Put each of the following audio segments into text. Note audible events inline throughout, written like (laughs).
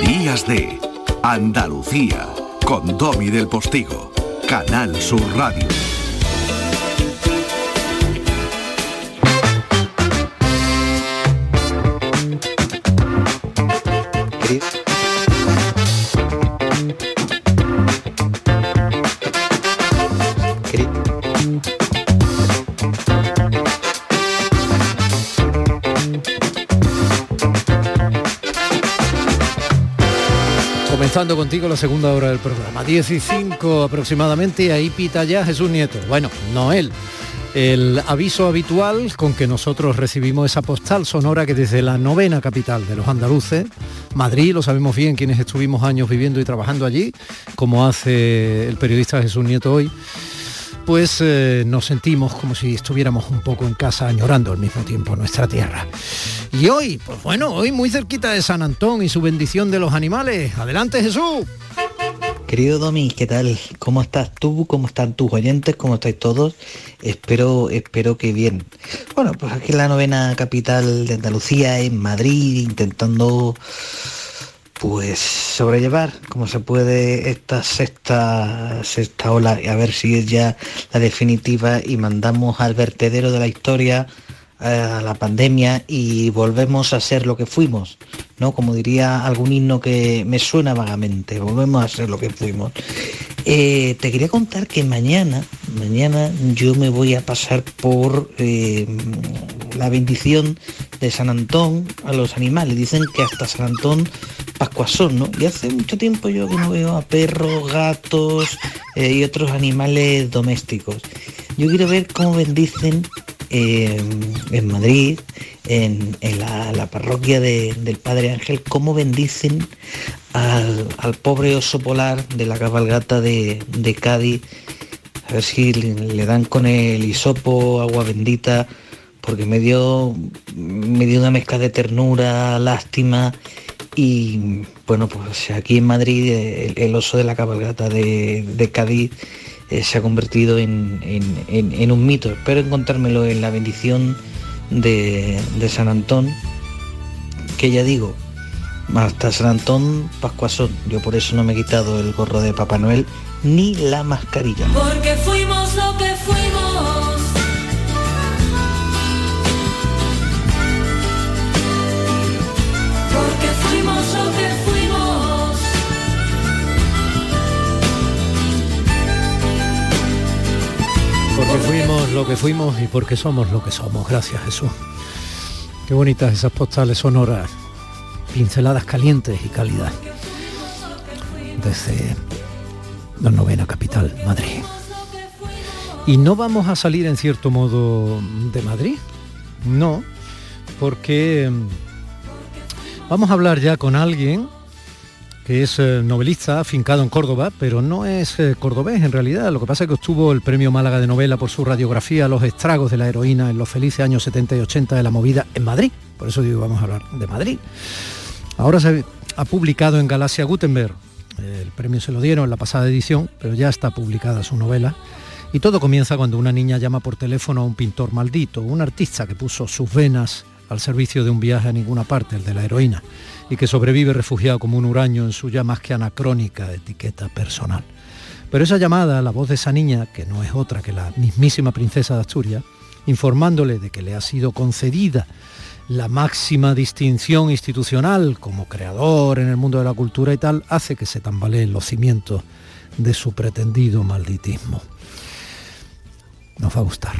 Días de Andalucía con Domi del Postigo, Canal Sur Radio. Comenzando contigo la segunda hora del programa, 10 y 5 aproximadamente, y ahí pita ya Jesús Nieto. Bueno, no él. El aviso habitual con que nosotros recibimos esa postal sonora que desde la novena capital de los andaluces, Madrid, lo sabemos bien quienes estuvimos años viviendo y trabajando allí, como hace el periodista Jesús Nieto hoy, pues eh, nos sentimos como si estuviéramos un poco en casa añorando al mismo tiempo nuestra tierra. Y hoy, pues bueno, hoy muy cerquita de San Antón y su bendición de los animales. Adelante Jesús. Querido Domi, ¿qué tal? ¿Cómo estás tú? ¿Cómo están tus oyentes? ¿Cómo estáis todos? Espero, espero que bien. Bueno, pues aquí la novena capital de Andalucía, en Madrid, intentando pues sobrellevar como se puede esta sexta, sexta ola y a ver si es ya la definitiva y mandamos al vertedero de la historia a la pandemia y volvemos a ser lo que fuimos, ¿no? Como diría algún himno que me suena vagamente, volvemos a ser lo que fuimos. Eh, te quería contar que mañana, mañana yo me voy a pasar por eh, la bendición de San Antón a los animales. Dicen que hasta San Antón Pascuasón, ¿no? Y hace mucho tiempo yo que no veo a perros, gatos eh, y otros animales domésticos. Yo quiero ver cómo bendicen en Madrid, en, la, parroquia del Padre Ángel, cómo bendicen al, pobre oso polar de la cabalgata de, Cádiz, a ver si le dan con el hisopo, agua bendita, porque me dio, me dio una mezcla de ternura, lástima y bueno, pues aquí en Madrid el, oso de la cabalgata de Cádiz eh, se ha convertido en, un mito. Espero encontrármelo en la bendición de, San Antón, que ya digo, hasta San Antón Pascuasón. Yo por eso no me he quitado el gorro de Papá Noel ni la mascarilla. Porque fuimos lo que fuimos. Lo que fuimos y porque somos lo que somos. Gracias Jesús. Qué bonitas esas postales sonoras, pinceladas calientes y calidad. Desde la novena capital, Madrid. Y no vamos a salir en cierto modo de Madrid. No, porque vamos a hablar ya con alguien que es eh, novelista, afincado en Córdoba, pero no es eh, cordobés en realidad. Lo que pasa es que obtuvo el premio Málaga de novela por su radiografía Los estragos de la heroína en los felices años 70 y 80 de la movida en Madrid. Por eso digo, vamos a hablar de Madrid. Ahora se ha publicado en Galaxia Gutenberg. El premio se lo dieron en la pasada edición, pero ya está publicada su novela. Y todo comienza cuando una niña llama por teléfono a un pintor maldito, un artista que puso sus venas al servicio de un viaje a ninguna parte, el de la heroína y que sobrevive refugiado como un huraño en su ya más que anacrónica etiqueta personal. Pero esa llamada, la voz de esa niña, que no es otra que la mismísima princesa de Asturias, informándole de que le ha sido concedida la máxima distinción institucional como creador en el mundo de la cultura y tal, hace que se tambaleen los cimientos de su pretendido malditismo. Nos va a gustar.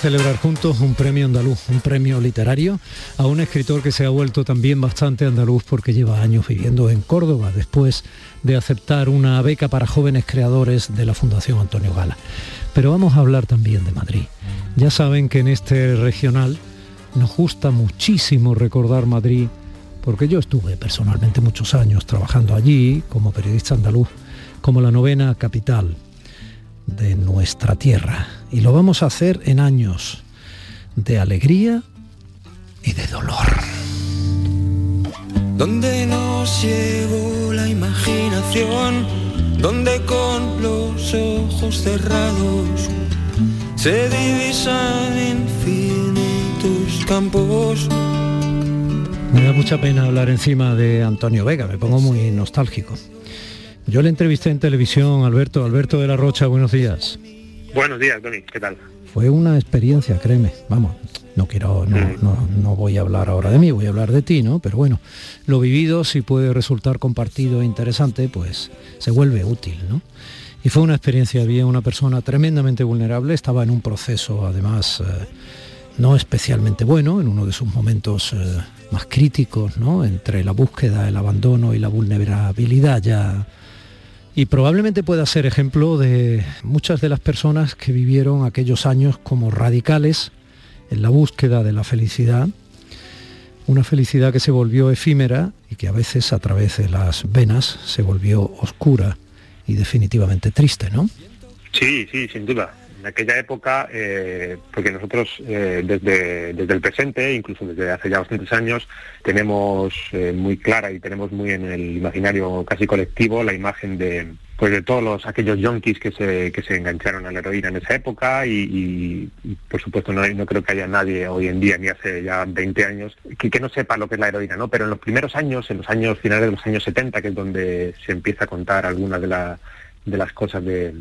Celebrar juntos un premio andaluz, un premio literario a un escritor que se ha vuelto también bastante andaluz porque lleva años viviendo en Córdoba después de aceptar una beca para jóvenes creadores de la Fundación Antonio Gala. Pero vamos a hablar también de Madrid. Ya saben que en este regional nos gusta muchísimo recordar Madrid porque yo estuve personalmente muchos años trabajando allí como periodista andaluz, como la novena capital de nuestra tierra. Y lo vamos a hacer en años de alegría y de dolor. donde nos la imaginación, donde con los ojos cerrados se divisan infinitos campos. Me da mucha pena hablar encima de Antonio Vega, me pongo muy nostálgico. Yo le entrevisté en televisión, Alberto, Alberto de la Rocha, buenos días. Buenos días, Tony, ¿qué tal? Fue una experiencia, créeme, vamos, no quiero, no, Mm. no, no voy a hablar ahora de mí, voy a hablar de ti, ¿no? Pero bueno, lo vivido, si puede resultar compartido e interesante, pues se vuelve útil, ¿no? Y fue una experiencia, había una persona tremendamente vulnerable, estaba en un proceso además eh, no especialmente bueno, en uno de sus momentos eh, más críticos, ¿no? Entre la búsqueda, el abandono y la vulnerabilidad ya y probablemente pueda ser ejemplo de muchas de las personas que vivieron aquellos años como radicales en la búsqueda de la felicidad, una felicidad que se volvió efímera y que a veces a través de las venas se volvió oscura y definitivamente triste, ¿no? Sí, sí, sin duda. En aquella época, eh, porque nosotros eh, desde, desde el presente, incluso desde hace ya bastantes años, tenemos eh, muy clara y tenemos muy en el imaginario casi colectivo la imagen de pues de todos los, aquellos yonkis que se, que se engancharon a la heroína en esa época y, por supuesto no, no creo que haya nadie hoy en día ni hace ya 20 años que, que no sepa lo que es la heroína, ¿no? Pero en los primeros años, en los años finales de los años 70, que es donde se empieza a contar algunas de, la- de las cosas de,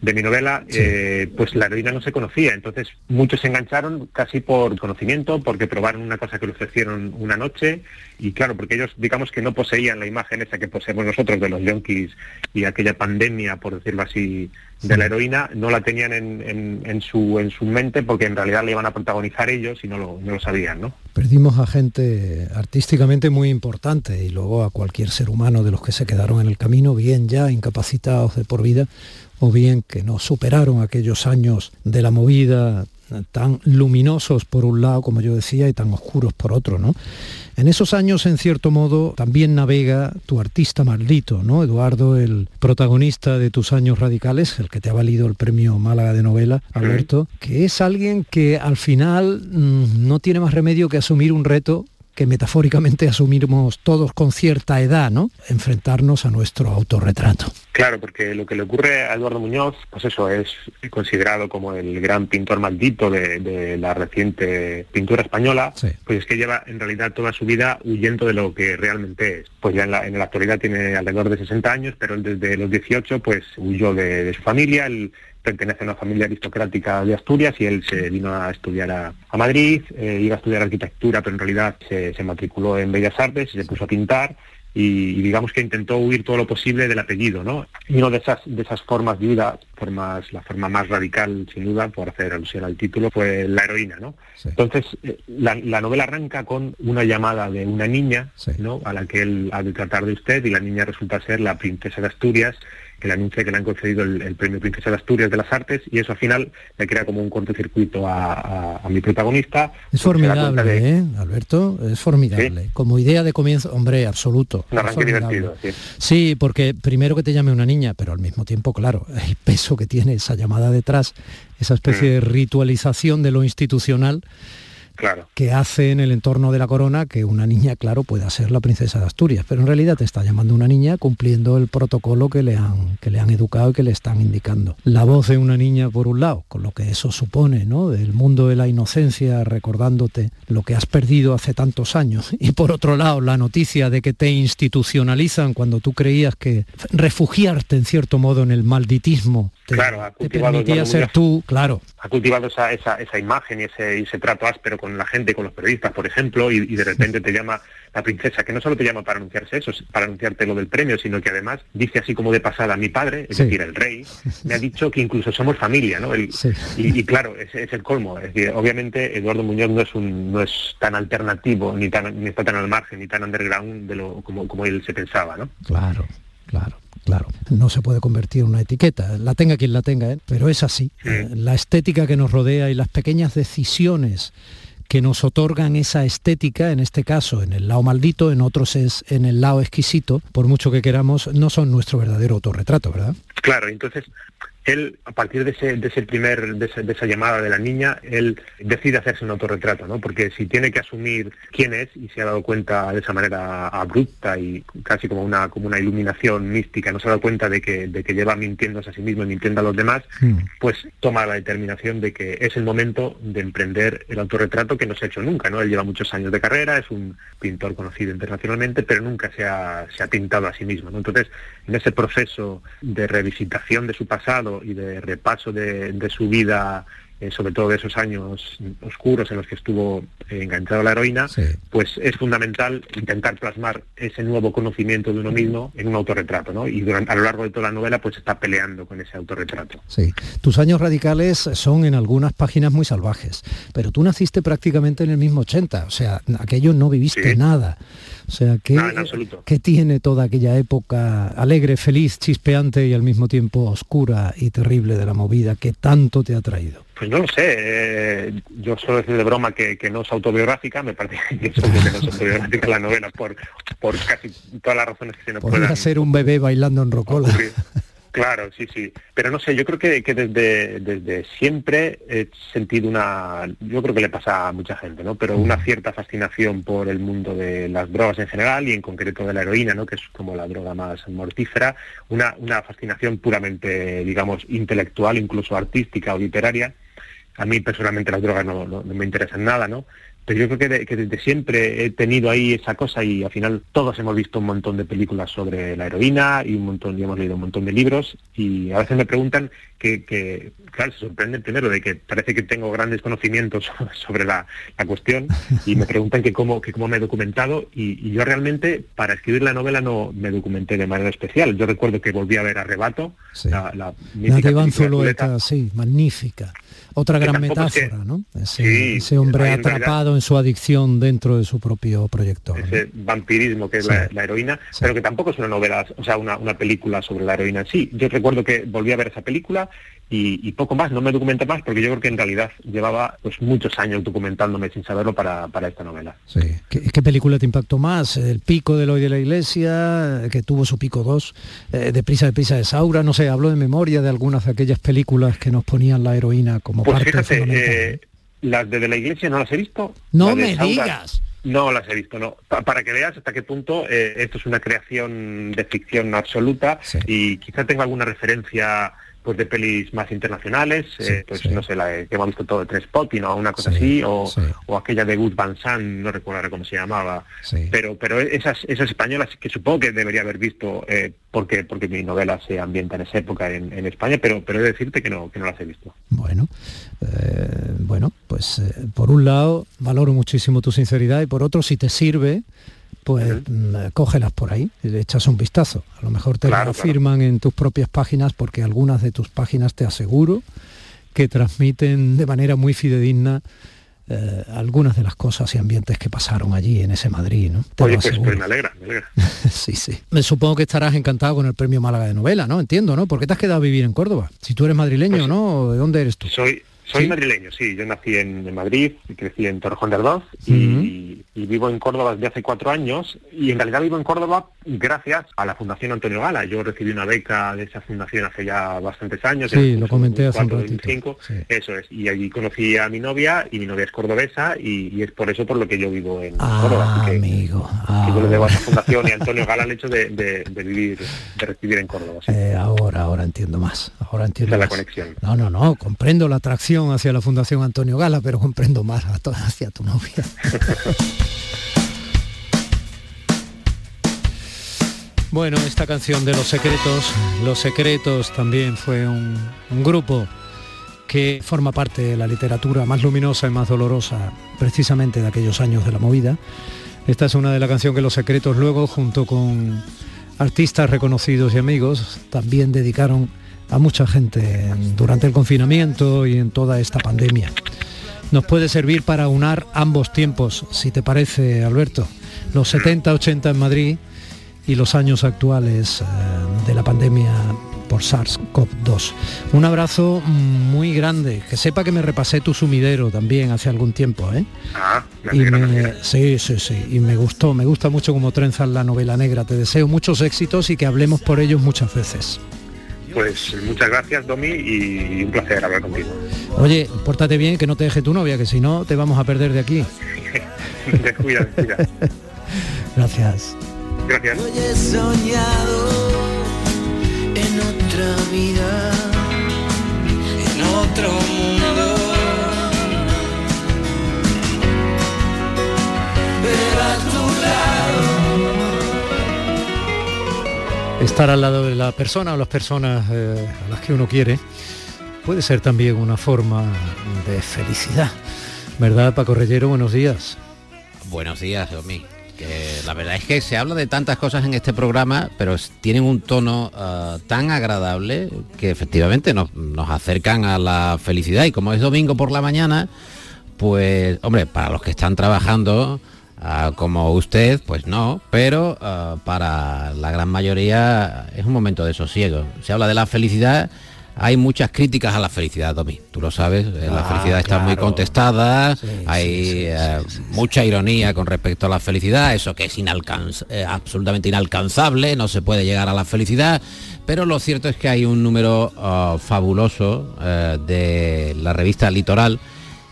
de mi novela, eh, pues la heroína no se conocía. Entonces muchos se engancharon casi por conocimiento, porque probaron una cosa que le ofrecieron una noche y claro, porque ellos digamos que no poseían la imagen esa que poseemos nosotros de los yonkis y aquella pandemia, por decirlo así, de la heroína, no la tenían en, en- en su, en su mente porque en realidad la iban a protagonizar ellos y no lo, no lo sabían, ¿no? Perdimos a gente artísticamente muy importante y luego a cualquier ser humano de los que se quedaron en el camino, bien ya incapacitados de por vida o bien que no superaron aquellos años de la movida tan luminosos por un lado, como yo decía, y tan oscuros por otro, ¿no? En esos años, en cierto modo, también navega tu artista maldito, ¿no? Eduardo, el protagonista de tus años radicales, el que te ha valido el premio Málaga de novela, Alberto, que es alguien que al final mm, no tiene más remedio que asumir un reto que metafóricamente asumimos todos con cierta edad, ¿no? Enfrentarnos a nuestro autorretrato. Claro, porque lo que le ocurre a Eduardo Muñoz, pues eso es considerado como el gran pintor maldito de, de la reciente pintura española, Sí. pues es que lleva en realidad toda su vida huyendo de lo que realmente es. Pues ya en la, en la actualidad tiene alrededor de 60 años, pero él desde los 18 pues huyó de, de su familia, él pertenece a una familia aristocrática de Asturias y él se vino a estudiar a, a Madrid, eh, iba a estudiar arquitectura, pero en realidad se, se matriculó en Bellas Artes y se puso a pintar y, digamos que intentó huir todo lo posible del apellido, ¿no? Y una de esas, de esas formas de vida, formas, la forma más radical, sin duda, por hacer alusión al título, fue la heroína, ¿no? Sí. Entonces, eh, la, la novela arranca con una llamada de una niña, Sí. ¿no? A la que él ha de tratar de usted y la niña resulta ser la princesa de Asturias, que le anuncia que le han concedido el, el premio Princesa de Asturias de las Artes y eso al final le crea como un cortocircuito a, a- a mi protagonista. Es formidable, de- ¿eh, Alberto? Es formidable. Como idea de comienzo, hombre, absoluto. Un arranque divertido, sí. Sí, porque primero que te llame una niña, pero al mismo tiempo, claro, (laughs) el peso que tiene esa llamada detrás, esa especie de ritualización de lo institucional Que hace en el entorno de la corona que una niña, claro, pueda ser la princesa de Asturias, pero en realidad te está llamando una niña cumpliendo el protocolo que le han, que le han educado y que le están indicando. La voz de una niña por un lado, con lo que eso supone, ¿no? Del mundo de la inocencia, recordándote lo que has perdido hace tantos años. (laughs) Y por otro lado, la noticia de que te institucionalizan cuando tú creías que refugiarte en cierto modo en el malditismo te, Claro, ha te cultivado permitía Eduardo ser Muñoz. tú, claro. ha cultivado esa, esa, esa imagen y ese, trato áspero con la gente, con los periodistas, por ejemplo, y, y de repente te llama la princesa, que no solo te llama para anunciarse eso, para anunciarte lo del premio, sino que además dice así como de pasada, mi padre, es Sí. decir, el rey, me ha dicho que incluso somos familia, ¿no? El- Sí. y, y claro, es el colmo. Es decir, obviamente Eduardo Muñoz no es un, no es tan alternativo, ni tan, ni está tan al margen, ni tan underground de lo como, como él se pensaba, ¿no? Claro, claro, claro. No se puede convertir en una etiqueta, la tenga quien la tenga, ¿eh? pero es así. La estética que nos rodea y las pequeñas decisiones que nos otorgan esa estética, en este caso en el lado maldito, en otros es en el lado exquisito, por mucho que queramos, no son nuestro verdadero autorretrato, ¿verdad? Claro, entonces él, a partir de ese, de ese primer, de, ese- de esa llamada de la niña, él decide hacerse un autorretrato, ¿no? Porque si tiene que asumir quién es y se ha dado cuenta de esa manera abrupta y casi como una, como una iluminación mística, no se ha dado cuenta de que, de que lleva mintiéndose a sí mismo y mintiendo a los demás, Mm. pues toma la determinación de que es el momento de emprender el autorretrato que no se ha hecho nunca, ¿no? Él lleva muchos años de carrera, es un pintor conocido internacionalmente, pero nunca se ha, se ha pintado a sí mismo, ¿no? Entonces, en ese proceso de revisitación de su pasado y de repaso de, de su vida, eh, sobre todo de esos años oscuros en los que estuvo eh, enganchado a la heroína, Sí. pues es fundamental intentar plasmar ese nuevo conocimiento de uno mismo en un autorretrato, ¿no? Y durante, a lo largo de toda la novela, pues está peleando con ese autorretrato. Sí, tus años radicales son en algunas páginas muy salvajes, pero tú naciste prácticamente en el mismo 80, o sea, aquello no viviste Sí. nada. O sea, ¿qué, Nada, en absoluto. ¿qué tiene toda aquella época alegre, feliz, chispeante y al mismo tiempo oscura y terrible de la movida que tanto te ha traído? Pues no lo sé, eh, yo suelo decir de broma que, que no es autobiográfica, me parece (laughs) que que no es autobiográfica la novela por, por casi todas las razones que se nos Podría puedan ser un bebé bailando en rocola. ocurrir. Claro, sí, sí. Pero no sé, yo creo que, que desde, desde siempre he sentido una, yo creo que le pasa a mucha gente, ¿no? Pero una cierta fascinación por el mundo de las drogas en general y en concreto de la heroína, ¿no? Que es como la droga más mortífera. Una, una fascinación puramente, digamos, intelectual, incluso artística o literaria. A mí personalmente las drogas no, no- no me interesan nada, ¿no? Pero yo creo que, de- que desde siempre he tenido ahí esa cosa y al final todos hemos visto un montón de películas sobre la heroína y un montón, y hemos leído un montón de libros y a veces me preguntan que, que, claro, se sorprenden primero de que parece que tengo grandes conocimientos (laughs) sobre la, la cuestión y me preguntan que cómo, que cómo me he documentado y, y yo realmente para escribir la novela no me documenté de manera especial. Yo recuerdo que volví a ver Arrebato, Sí. la, la La mítica película Zulueta, sí, magnífica. Otra gran tampoco es que- metáfora, ¿no? Ese, Sí, ese hombre atrapado en su adicción dentro de su propio proyector. ¿no? ese vampirismo que es Sí. la, la heroína, Sí. pero que tampoco es una novela, o sea, una, una película sobre la heroína en sí. Yo recuerdo que volví a ver esa película y, y poco más, no me documenté más porque yo creo que en realidad llevaba pues muchos años documentándome sin saberlo para, para esta novela. Sí. ¿Qué, qué película te impactó más? ¿El pico del hoy de la iglesia, que tuvo su pico 2, eh, de prisa de prisa de Saura? No sé, hablo de memoria de algunas de aquellas películas que nos ponían la heroína como Pues parte fíjate, eh, las de, de la iglesia no las he visto. no me digas. No las he visto, no. Pa- para que veas hasta qué punto eh, esto es una creación de ficción absoluta Sí. y quizá tenga alguna referencia pues de pelis más internacionales, Sí, eh, pues sí. no sé, la de- que hemos visto todo de Tres Spotting o una cosa Sí, así, o, o aquella de Gus Van Sant, no recuerdo ahora cómo se llamaba, pero pero esas esas españolas que supongo que debería haber visto eh, porque porque mi novela se ambienta en esa época en, en España, pero pero he de decirte que no que no las he visto. Bueno, eh, bueno, pues eh, por un lado valoro muchísimo tu sinceridad y por otro, si te sirve, pues mm, cógelas por ahí le echas un vistazo. A lo mejor te Claro, lo claro. afirman en tus propias páginas porque algunas de tus páginas te aseguro que transmiten de manera muy fidedigna eh, algunas de las cosas y ambientes que pasaron allí en ese Madrid, ¿no? Te Oye, lo pues, pues me alegra, me alegra. (laughs) sí, sí. Me supongo que estarás encantado con el premio Málaga de novela, ¿no? Entiendo, ¿no? ¿Por qué te has quedado a vivir en Córdoba? Si tú eres madrileño, Pues- ¿no? ¿De dónde eres tú? Soy soy ¿Sí? madrileño, sí. Yo nací en, Madrid y crecí en Torrejón de Ardoz y, Ujú. y vivo en Córdoba desde hace cuatro años y en realidad vivo en Córdoba gracias a la Fundación Antonio Gala. Yo recibí una beca de esa fundación hace ya bastantes años. Sí, lo comenté hace un 2004-2005. ratito, sí. Eso es. Y allí conocí a mi novia y mi novia es cordobesa y, y es por eso por lo que yo vivo en Córdoba. Ah, Así que, amigo. que yo le debo a esa fundación y a Antonio (laughs) Gala el hecho de, de- de vivir, de recibir en Córdoba. sí. eh, ahora, ahora entiendo más. Ahora entiendo es la más. conexión. No, no, no. Comprendo la atracción hacia la Fundación Antonio Gala, pero comprendo más hacia tu novia. (laughs) Bueno, esta canción de Los Secretos, Los Secretos también fue un, un grupo que forma parte de la literatura más luminosa y más dolorosa precisamente de aquellos años de la movida. Esta es una de las canciones que Los Secretos luego, junto con artistas reconocidos y amigos, también dedicaron a mucha gente en- durante el confinamiento y en toda esta pandemia. Nos puede servir para unar ambos tiempos, si te parece, Alberto. Los 70-80 en Madrid y los años actuales eh, de la pandemia por SARS-CoV-2. Un abrazo muy grande. Que sepa que me repasé tu sumidero también hace algún tiempo, ¿eh? Ah, Y me sí, sí, sí. Y me gustó, me gusta mucho como trenzas la novela negra. Te deseo muchos éxitos y que hablemos por ellos muchas veces. Pues muchas gracias, Domi, y un placer hablar contigo. Oye, pórtate bien, que no te deje tu novia, que si no te vamos a perder de aquí. (laughs) descuida, descuida. (laughs) Gracias. Gracias. Hoy he soñado en otra vida, en otro mundo. Pero a tu lado. Estar al lado de la persona o las personas eh, a las que uno quiere puede ser también una forma de felicidad. ¿Verdad, Paco Reyero? Buenos días. Buenos días, Domi. Que la verdad es que se habla de tantas cosas en este programa, pero tienen un tono ah, tan agradable que efectivamente nos acercan a la felicidad. Y como es domingo por la mañana, pues, hombre, para los que están trabajando, ah, como usted, pues no, pero ah, para la gran mayoría es un momento de sosiego. Se habla de la felicidad. Hay muchas críticas a la felicidad, Domi. Tú lo sabes, eh, la Ah, felicidad está muy contestada, Sí, hay sí, sí, sí, eh, mucha ironía con respecto a la felicidad, eso que es inalcanz- eh, absolutamente inalcanzable, no se puede llegar a la felicidad, pero lo cierto es que hay un número fabuloso de la revista Litoral.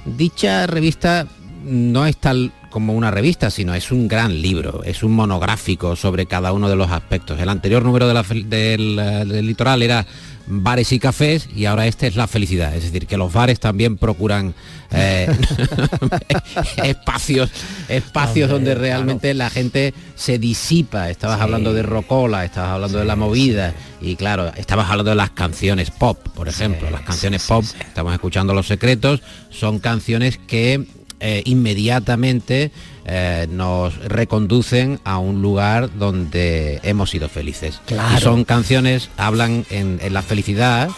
Dicha revista no es tal como una revista, sino es un gran libro, es un monográfico sobre cada uno de los aspectos. El anterior número de la del, eh, del Litoral era bares y cafés y ahora este es la felicidad, es decir, que los bares también procuran eh, (laughs) espacios, espacios Hombre, donde realmente la gente se disipa. Estabas Sí. hablando de Rocola, estabas hablando de la movida y claro, estabas hablando de las canciones pop, por ejemplo, las canciones pop, estamos escuchando Los Secretos, son canciones que eh, inmediatamente eh, nos reconducen a un lugar donde hemos sido felices. Claro. Y son canciones, hablan en, en la felicidad,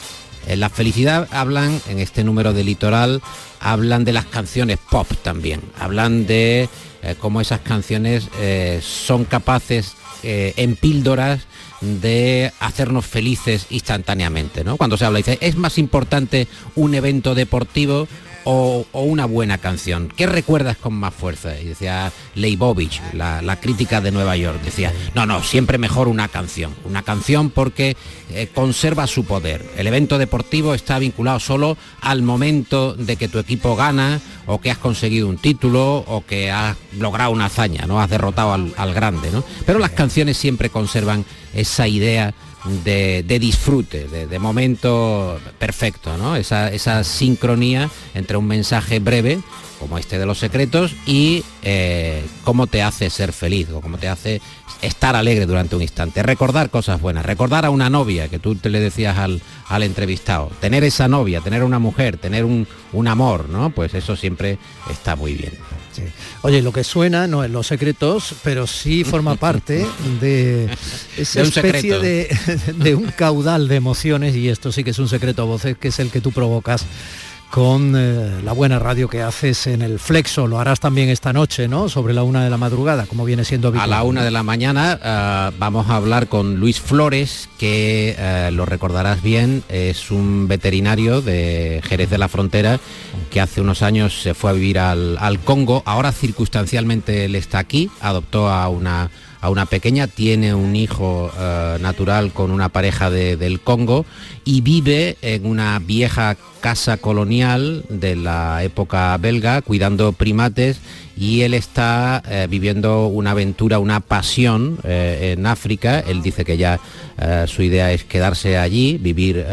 en la felicidad hablan, en este número de litoral, hablan de las canciones pop también, hablan de eh, cómo esas canciones eh, son capaces eh, en píldoras de hacernos felices instantáneamente, ¿no? Cuando se habla, dice, es más importante un evento deportivo o, una buena canción. ¿Qué recuerdas con más fuerza? Y decía Leibovich, la, la crítica de Nueva York, decía, no, no, siempre mejor una canción. Una canción porque eh, conserva su poder. El evento deportivo está vinculado solo al momento de que tu equipo gana o que has conseguido un título o que has logrado una hazaña, ¿no? Has derrotado al, al grande, ¿no? Pero las canciones siempre conservan esa idea de, disfrute, de, momento perfecto, ¿no? Esa, esa sincronía entre un mensaje breve, como este de los secretos, y eh, cómo te hace ser feliz, o cómo te hace estar alegre durante un instante, recordar cosas buenas, recordar a una novia, que tú te le decías al, al entrevistado, tener esa novia, tener una mujer, tener un, un amor, ¿no? Pues eso siempre está muy bien. Sí. Oye, lo que suena no es los secretos, pero sí forma (laughs) parte de esa De especie de un caudal de emociones, y esto sí que es un secreto a voces, que es el que tú provocas con eh, la buena radio que haces en el Flexo. Lo harás también esta noche, ¿no? Sobre la una de la madrugada, como viene siendo A habitual. la una de la mañana ah, vamos a hablar con Luis Flores, que eh, lo recordarás bien, es un veterinario de Jerez de la Frontera que hace unos años se fue a vivir al, al Congo. Ahora circunstancialmente él está aquí, adoptó a una, a una pequeña, tiene un hijo eh, natural con una pareja de- del Congo y vive en una vieja casa colonial de la época belga cuidando primates y él está eh, viviendo una aventura, una pasión eh, en África. Él dice que ya su idea es quedarse allí, vivir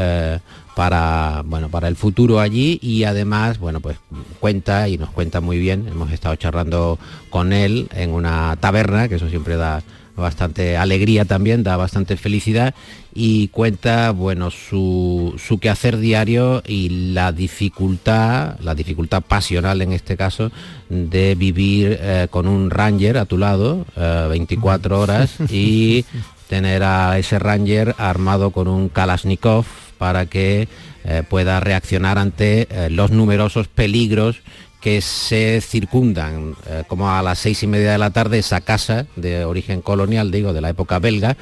para bueno para el futuro allí y además bueno pues cuenta y nos cuenta muy bien. Hemos estado charlando con él en una taberna, que eso siempre da bastante alegría también, da bastante felicidad y cuenta, bueno, su, su quehacer diario y la dificultad, la dificultad pasional en este caso, de vivir eh, con un ranger a tu lado eh, 24 horas (laughs) y tener a ese ranger armado con un Kalashnikov para que eh, pueda reaccionar ante eh, los numerosos peligros que se circundan, eh, como a las seis y media de la tarde, esa casa de origen colonial, digo, de la época belga,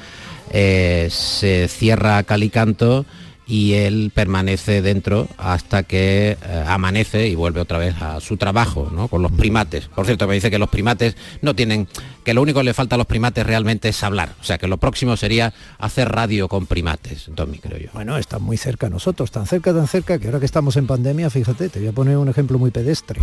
se cierra a cal y él permanece dentro hasta que eh, amanece y vuelve otra vez a su trabajo, ¿no? Con los primates. Por cierto, me dice que los primates no tienen, que lo único que le falta a los primates realmente es hablar. O sea, que lo próximo sería hacer radio con primates, Tommy, creo yo. Bueno, están muy cerca a nosotros, tan cerca, tan cerca, que ahora que estamos en pandemia, fíjate, te voy a poner un ejemplo muy pedestre.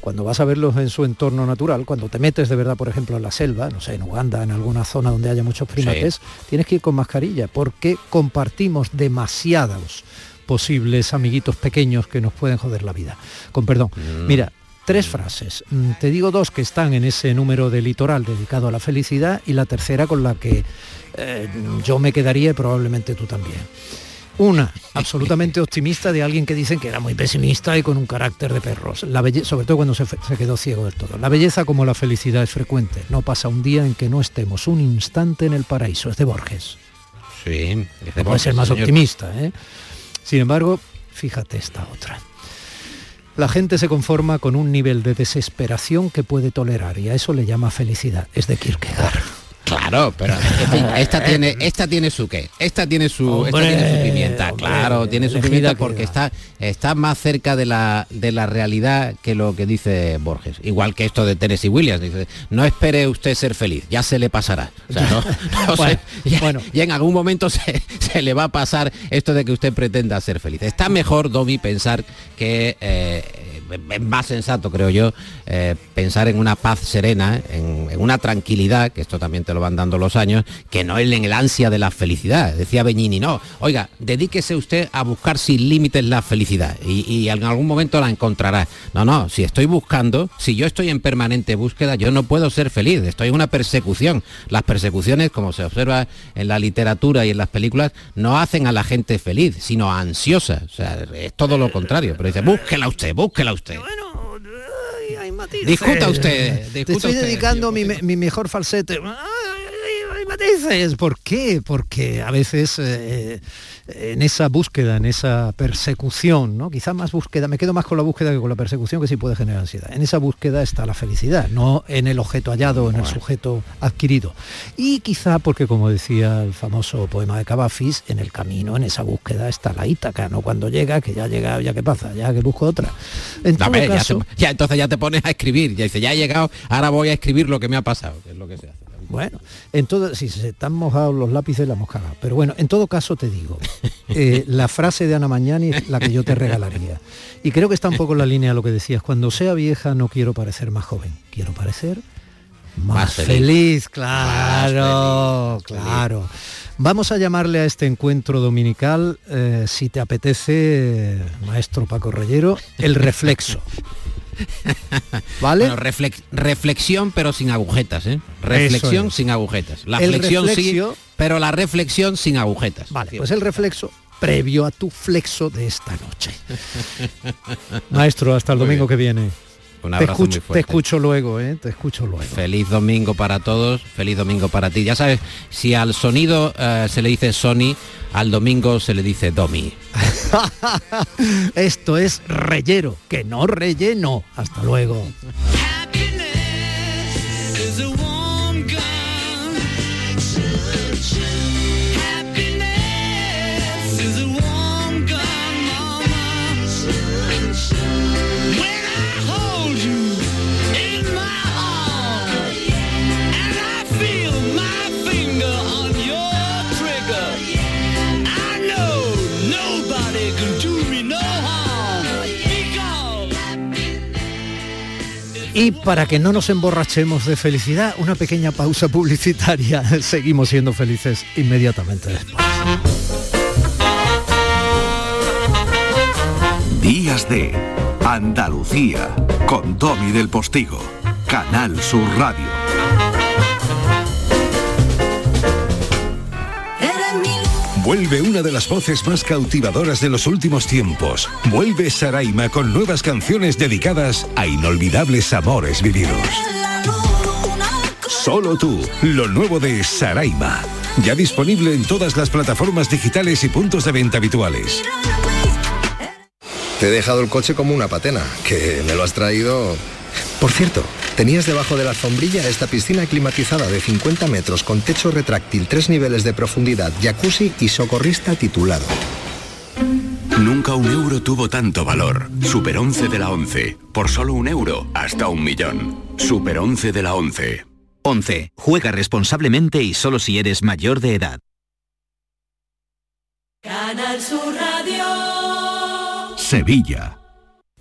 Cuando vas a verlos en su entorno natural, cuando te metes de verdad, por ejemplo, en la selva, no sé, en Uganda, en alguna zona donde haya muchos primates, tienes que ir con mascarilla, porque compartimos posibles amiguitos pequeños que nos pueden joder la vida. Con perdón. Mm. Mira, tres frases. Mm, Te digo dos que están en ese número de litoral dedicado a la felicidad y la tercera con la que eh, yo me quedaría y probablemente tú también. Una, (laughs) absolutamente optimista de alguien que dicen que era muy pesimista y con un carácter de perros. La belle- sobre todo cuando se, se quedó ciego del todo. La belleza como la felicidad es frecuente. No pasa un día en que no estemos un instante en el paraíso. Es de Borges. Sí, Puede ser más señor. optimista. ¿eh? Sin embargo, fíjate esta otra. La gente se conforma con un nivel de desesperación que puede tolerar y a eso le llama felicidad. Es de Kierkegaard. Claro, pero fin, esta (laughs) tiene, esta tiene su qué, esta tiene su, esta tiene su pimienta, hombre, claro, tiene su pimienta porque está, está más cerca de la, de la realidad que lo que dice Borges. Igual que esto de Tennessee Williams, dice, no espere usted ser feliz, ya se le pasará. O sea, no- (laughs) (laughs) no Bueno, sé, ya, bueno. ya en algún momento se, se le va a pasar esto de que usted pretenda ser feliz. Está mejor, Domi, pensar que eh, es más sensato, creo yo, eh, pensar en una paz serena, en, en una tranquilidad, que esto también te lo van dando los años, que no en el ansia de la felicidad. Decía Beñini, no, oiga, dedíquese usted a buscar sin límites la felicidad y, y en algún momento la encontrará. No, no, si estoy buscando, si yo estoy en permanente búsqueda, yo no puedo ser feliz, estoy en una persecución. Las persecuciones, como se observa en la literatura y en las películas, no hacen a la gente feliz, sino ansiosa. O sea, es todo lo contrario. Pero dice, búsquela usted, búsquela usted. Discuta usted, Te discuta estoy usted, dedicando mi, mi mejor falsete. Matices. ¿Por qué? Porque a veces eh, en esa búsqueda, en esa persecución, ¿no? Quizá más búsqueda, me quedo más con la búsqueda que con la persecución, que sí puede generar ansiedad. En esa búsqueda está la felicidad, no en el objeto hallado, en el sujeto adquirido. Y quizá porque, como decía el famoso poema de Cavafis, en el camino, en esa búsqueda está la Ítaca, ¿no? Cuando llega, que ya llega, ya qué pasa, ya que busco otra. En todo Dame, ya, caso, te- ya entonces ya te pones a escribir, ya dice, ya he llegado, ahora voy a escribir lo que me ha pasado, que es lo que se hace. Bueno, en todo, si se están mojados los lápices, la hemos cagado. Pero bueno, en todo caso te digo, eh, (laughs) la frase de Ana Mañani es la que yo te regalaría. Y creo que está un poco en la línea de lo que decías. Cuando sea vieja no quiero parecer más joven, quiero parecer más, Más feliz. feliz. Claro, Más feliz, claro. Vamos a llamarle a este encuentro dominical, eh, si te apetece, maestro Paco Reyero, el reflexo. (laughs) ¿Vale? Bueno, reflex- reflexión pero sin agujetas, ¿eh? Reflexión es. sin agujetas. La El flexión reflexio- sí, pero la reflexión sin agujetas. Vale, pues el reflexo previo a tu flexo de esta noche. (laughs) Maestro, hasta el Muy domingo bien. que viene. Un Te abrazo escucho, muy te fuerte. escucho luego, ¿eh? Te escucho luego. Feliz domingo para todos, feliz domingo para ti. Ya sabes, si al sonido eh, se le dice Sony, al domingo se le dice Domi. (laughs) Esto es reyero, que no relleno. Hasta luego. Y para que no nos emborrachemos de felicidad, una pequeña pausa publicitaria. (laughs) Seguimos siendo felices inmediatamente después. Días de Andalucía con Domi del Postigo, Canal Sur Radio. Vuelve una de las voces más cautivadoras de los últimos tiempos. Vuelve Saraima con nuevas canciones dedicadas a inolvidables amores vividos. Solo tú, lo nuevo de Saraima. Ya disponible en todas las plataformas digitales y puntos de venta habituales. Te he dejado el coche como una patena, que me lo has traído... Por cierto, tenías debajo de la alfombrilla esta piscina climatizada de 50 metros con techo retráctil, tres niveles de profundidad, jacuzzi y socorrista titulado. Nunca un euro tuvo tanto valor. Super 11 de la 11. Por solo un euro, hasta un millón. Super 11 de la 11. 11. Juega responsablemente y solo si eres mayor de edad. Canal Sur Radio. Sevilla.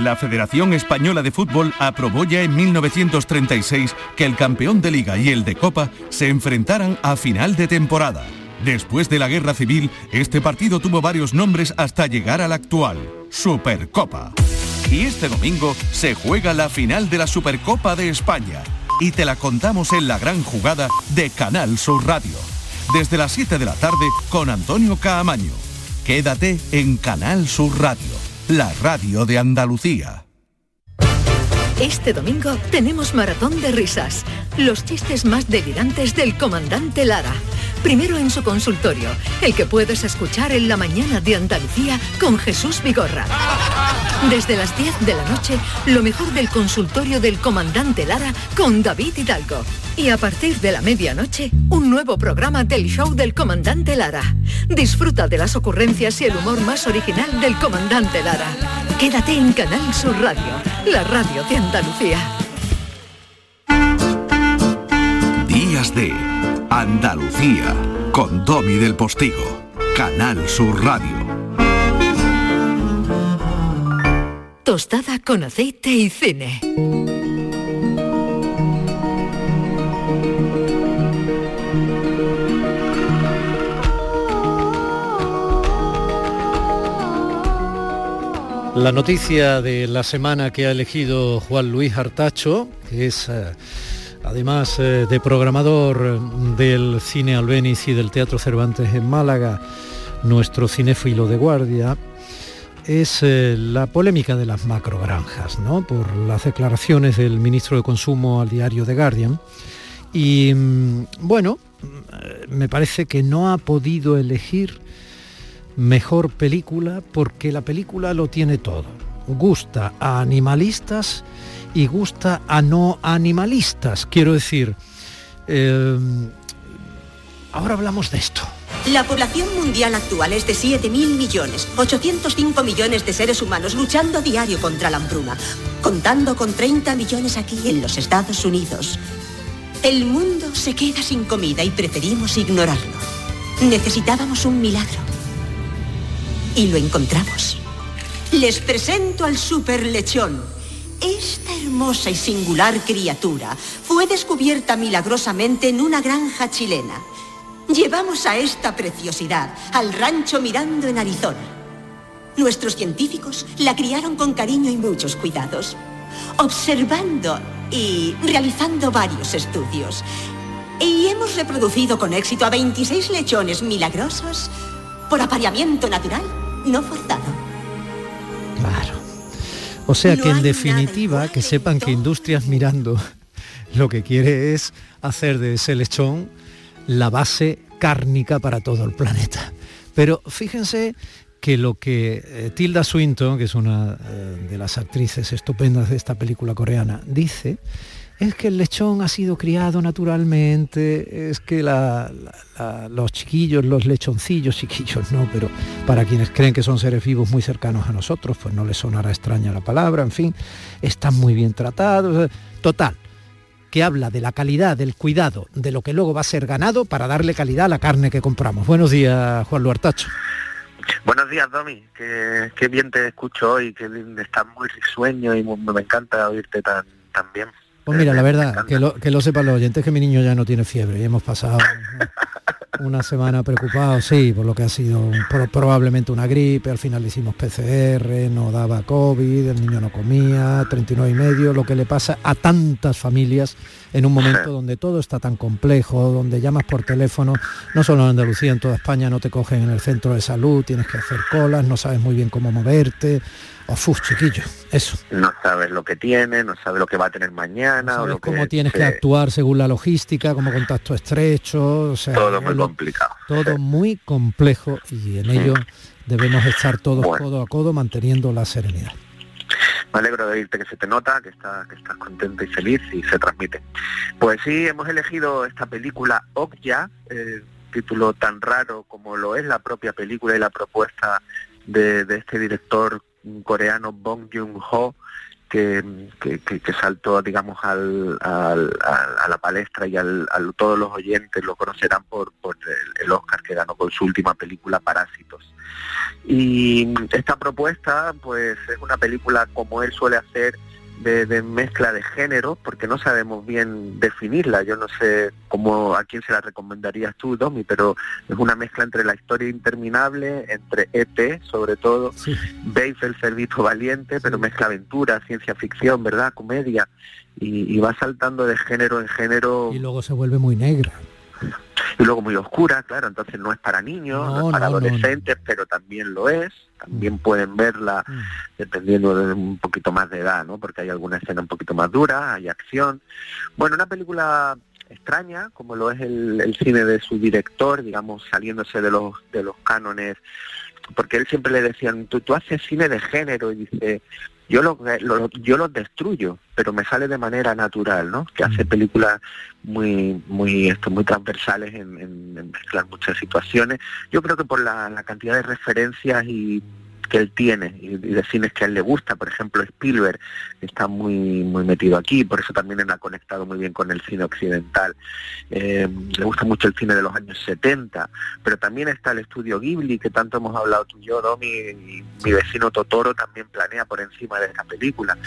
La Federación Española de Fútbol aprobó ya en 1936 que el campeón de liga y el de copa se enfrentaran a final de temporada. Después de la guerra civil, este partido tuvo varios nombres hasta llegar al actual, Supercopa. Y este domingo se juega la final de la Supercopa de España. Y te la contamos en la gran jugada de Canal Sur Radio. Desde las 7 de la tarde con Antonio Caamaño. Quédate en Canal Sur Radio la radio de Andalucía. Este domingo tenemos maratón de risas. Los chistes más delirantes del comandante Lara. Primero en su consultorio, el que puedes escuchar en la mañana de Andalucía con Jesús Vigorra. Desde las 10 de la noche, lo mejor del consultorio del comandante Lara con David Hidalgo. Y a partir de la medianoche, un nuevo programa del show del comandante Lara. Disfruta de las ocurrencias y el humor más original del comandante Lara. Quédate en Canal Sur Radio, la radio de Andalucía. Días de Andalucía con Domi del Postigo. Canal Sur Radio. Tostada con aceite y cine. La noticia de la semana que ha elegido Juan Luis Artacho, que es eh, además eh, de programador del Cine Albéniz y del Teatro Cervantes en Málaga, nuestro cinéfilo de guardia, es eh, la polémica de las macrogranjas, ¿no? por las declaraciones del ministro de Consumo al diario The Guardian. Y mm, bueno, mm, me parece que no ha podido elegir mejor película porque la película lo tiene todo. Gusta a animalistas y gusta a no animalistas. Quiero decir, eh, ahora hablamos de esto. La población mundial actual es de 7.000 millones, 805 millones de seres humanos luchando a diario contra la hambruna, contando con 30 millones aquí en los Estados Unidos. El mundo se queda sin comida y preferimos ignorarlo. Necesitábamos un milagro. Y lo encontramos. Les presento al super lechón. Esta hermosa y singular criatura fue descubierta milagrosamente en una granja chilena. Llevamos a esta preciosidad al rancho Mirando en Arizona. Nuestros científicos la criaron con cariño y muchos cuidados, observando y realizando varios estudios. Y hemos reproducido con éxito a 26 lechones milagrosos por apareamiento natural, no forzado. O sea que en definitiva, que sepan que Industrias Mirando (laughs) lo que quiere es hacer de ese lechón la base cárnica para todo el planeta. Pero fíjense que lo que eh, Tilda Swinton, que es una eh, de las actrices estupendas de esta película coreana, dice es que el lechón ha sido criado naturalmente, es que la- los chiquillos, los lechoncillos, chiquillos no, pero para quienes creen que son seres vivos muy cercanos a nosotros, pues no les sonará extraña la palabra, en fin, están muy bien tratados. Total, que habla de la calidad, del cuidado, de lo que luego va a ser ganado para darle calidad a la carne que compramos. Buenos días, Juan Luartacho. Buenos días, Domi. Qué, bien te escucho hoy, que estás muy risueño y me encanta oírte tan, tan bien. Pues mira, la verdad, que lo, que lo sepan los oyentes, que mi niño ya no tiene fiebre y hemos pasado una semana preocupados, sí, por lo que ha sido un- probablemente una gripe, al final le hicimos PCR, no daba COVID, el niño no comía, 39 y medio, lo que le pasa a tantas familias en un momento donde todo está tan complejo, donde llamas por teléfono, no solo en Andalucía, en toda España no te cogen en el centro de salud, tienes que hacer colas, no sabes muy bien cómo moverte, Uf, chiquillo, eso. No sabes lo que tiene, no sabes lo que va a tener mañana. o Sabes lo que cómo tienes que actuar según la logística, como contacto estrecho, o sea, Todo muy lo- complicado. todo muy complejo y en ello debemos estar todos Bueno. codo a codo manteniendo la serenidad. Me alegro de oírte que se te nota, que, está, que estás contento y feliz y se transmite. Pues sí, hemos elegido esta película Okja, eh, título tan raro como lo es la propia película y la propuesta de, de este director coreano Bong Joon-ho, que, que, saltó, digamos, al, al- a la palestra y al, al- todos los oyentes lo conocerán por, por el, el Oscar que ganó con su última película Parásitos. Y esta propuesta, pues es una película como él suele hacer de, de mezcla de géneros, porque no sabemos bien definirla. Yo no sé cómo a quién se la recomendarías tú, Domi, pero es una mezcla entre la historia interminable, entre ET, sobre todo, Babe el cerdito valiente, pero mezcla aventura, ciencia ficción, ¿verdad? Comedia. Y, y va saltando de género en género Y luego se vuelve muy negra. y luego muy oscura, claro, entonces no es para niños, no, No, es para no. adolescentes, pero también lo es. También pueden verla Mm. dependiendo de un poquito más de edad, ¿no? Porque hay alguna escena un poquito más dura, hay acción. Bueno, una película extraña, como lo es el, el cine de su director, digamos, saliéndose de los de los cánones, porque él siempre le decían, tú, tú haces cine de género, y dice, yo lo, lo- yo los destruyo, pero me sale de manera natural, ¿no? Que hace películas muy muy esto muy transversales en, en- en mezclar muchas situaciones. Yo creo que por la, la cantidad de referencias y que él tiene y, de cines que a él le gusta, por ejemplo Spielberg está muy muy metido aquí, por eso también él ha conectado muy bien con el cine occidental. Eh, le gusta mucho el cine de los años 70, pero también está el estudio Ghibli que tanto hemos hablado tú y yo, y mi vecino Totoro también planea por encima de esta película.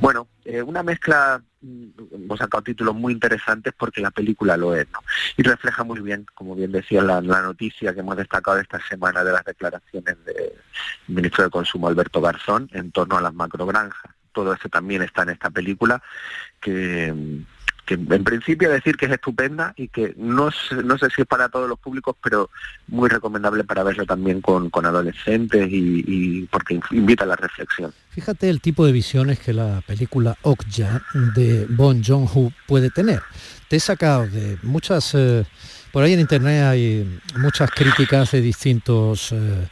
Bueno, eh, una mezcla, mm, hemos sacado títulos muy interesantes porque la película lo es, ¿no? Y refleja muy bien, como bien decía la, la noticia que hemos destacado esta semana de las declaraciones del ministro de Consumo Alberto Garzón en torno a las macrogranjas. Todo eso también está en esta película que, mm, que en principio decir que es estupenda y que no sé, si es para todos los públicos, pero muy recomendable para verlo también con, adolescentes y, y porque invita a la reflexión. Fíjate el tipo de visiones que la película Okja de Bon Joon-ho puede tener. Te he sacado de muchas... eh, por ahí en internet hay muchas críticas de distintos... eh,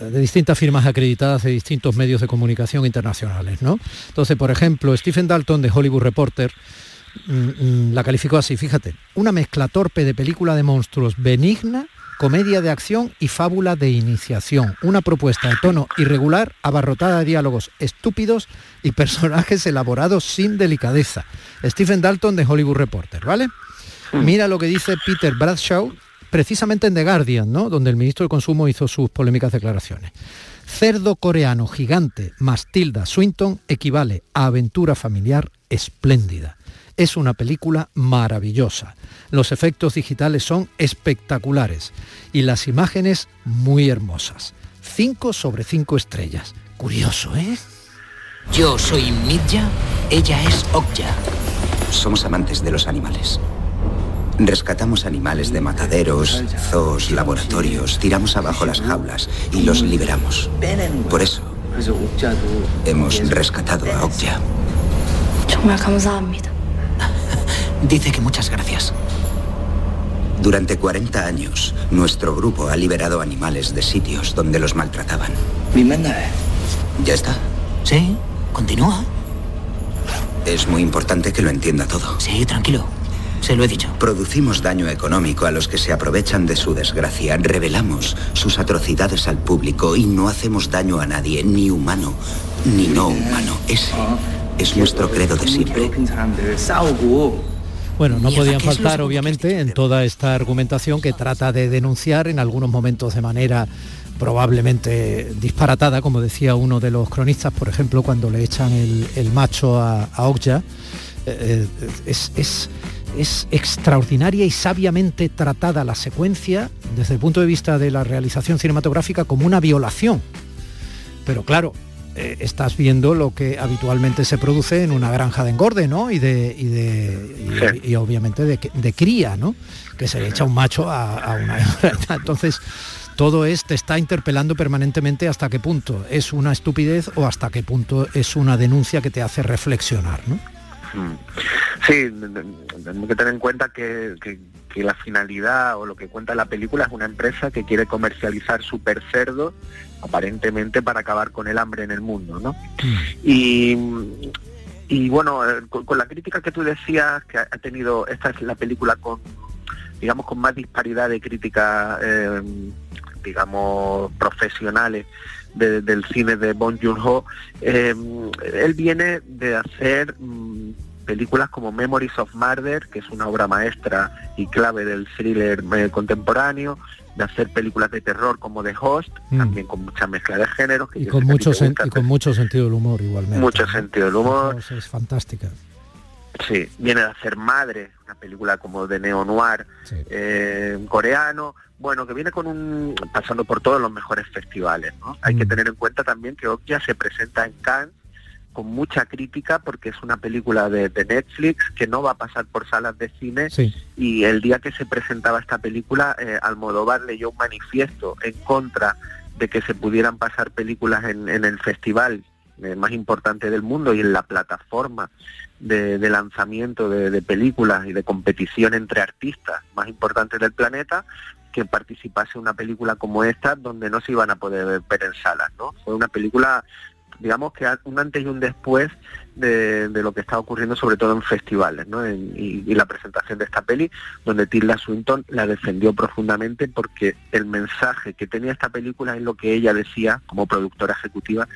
de distintas firmas acreditadas de distintos medios de comunicación internacionales, ¿no? Entonces, por ejemplo, Stephen Dalton de Hollywood Reporter mm, mm, la calificó así, fíjate, una mezcla torpe de película de monstruos benigna, comedia de acción y fábula de iniciación. Una propuesta de tono irregular, abarrotada de diálogos estúpidos y personajes elaborados sin delicadeza. Stephen Dalton de Hollywood Reporter, ¿vale? Mira lo que dice Peter Bradshaw, precisamente en The Guardian, ¿no? Donde el ministro de Consumo hizo sus polémicas declaraciones. Cerdo coreano gigante más Tilda Swinton equivale a aventura familiar espléndida. Es una película maravillosa. Los efectos digitales son espectaculares y las imágenes muy hermosas. 5 sobre 5 estrellas. Curioso, ¿eh? Yo soy Midja, ella es Okja. Somos amantes de los animales. Rescatamos animales de mataderos, zoos, laboratorios, tiramos abajo las jaulas y los liberamos. Por eso hemos rescatado a Okja. Dice que muchas gracias. Durante 40 años, nuestro grupo ha liberado animales de sitios donde los maltrataban. Mi ¿Ya está? Sí, continúa. Es muy importante que lo entienda todo. Sí, tranquilo. Se lo he dicho. Producimos daño económico a los que se aprovechan de su desgracia, revelamos sus atrocidades al público y no hacemos daño a nadie, ni humano, ni no humano. Ese es nuestro credo de siempre. Bueno, no podían ¿qué es faltar, obviamente, en toda esta argumentación que trata de denunciar en algunos momentos de manera probablemente disparatada, como decía uno de los cronistas, por ejemplo, cuando le echan el, el macho a, a Okja, eh, eh, es, es- es extraordinaria y sabiamente tratada la secuencia desde el punto de vista de la realización cinematográfica como una violación. Pero claro, eh, estás viendo lo que habitualmente se produce en una granja de engorde, ¿no? Y de, y de y, y obviamente de, de cría, ¿no? Que se le echa un macho a, a una (laughs) hembra. Entonces, todo es, te está interpelando permanentemente hasta qué punto es una estupidez o hasta qué punto es una denuncia que te hace reflexionar, ¿no? Mm. Sí, tenemos que tener en cuenta que, que- que la finalidad o lo que cuenta la película es una empresa que quiere comercializar super cerdo aparentemente para acabar con el hambre en el mundo, ¿no? Y, y bueno, eh, con, con la crítica que tú decías que ha tenido, esta es la película con, digamos, con más disparidad de crítica, eh, digamos, profesionales de- del cine de Bong Joon-ho, eh, él viene de hacer mm, películas como Memories of Murder, que es una obra maestra y clave del thriller eh, contemporáneo, de hacer películas de terror como The Host, Mm. también con mucha mezcla de géneros. que Y con, mucho y con sentido del humor igualmente. mucho sentido del humor. Es fantástica. Sí, viene de hacer Madre, una película como de neo-noir eh, coreano, bueno, que viene con un pasando por todos los mejores festivales, ¿no? Hay que tener en cuenta también que Okja se presenta en Cannes con mucha crítica porque es una película de, de Netflix que no va a pasar por salas de cine Sí. y el día que se presentaba esta película, eh, Almodóvar leyó un manifiesto en contra de que se pudieran pasar películas en, en el festival eh, más importante del mundo y en la plataforma de, lanzamiento de, películas y de competición entre artistas más importantes del planeta que participase una película como esta donde no se iban a poder ver en salas, ¿no? Fue una película digamos que un antes y un después de, lo que está ocurriendo sobre todo en festivales ¿no? Y, la presentación de esta peli donde Tilda Swinton la defendió profundamente porque el mensaje que tenía esta película es lo que ella decía como productora ejecutiva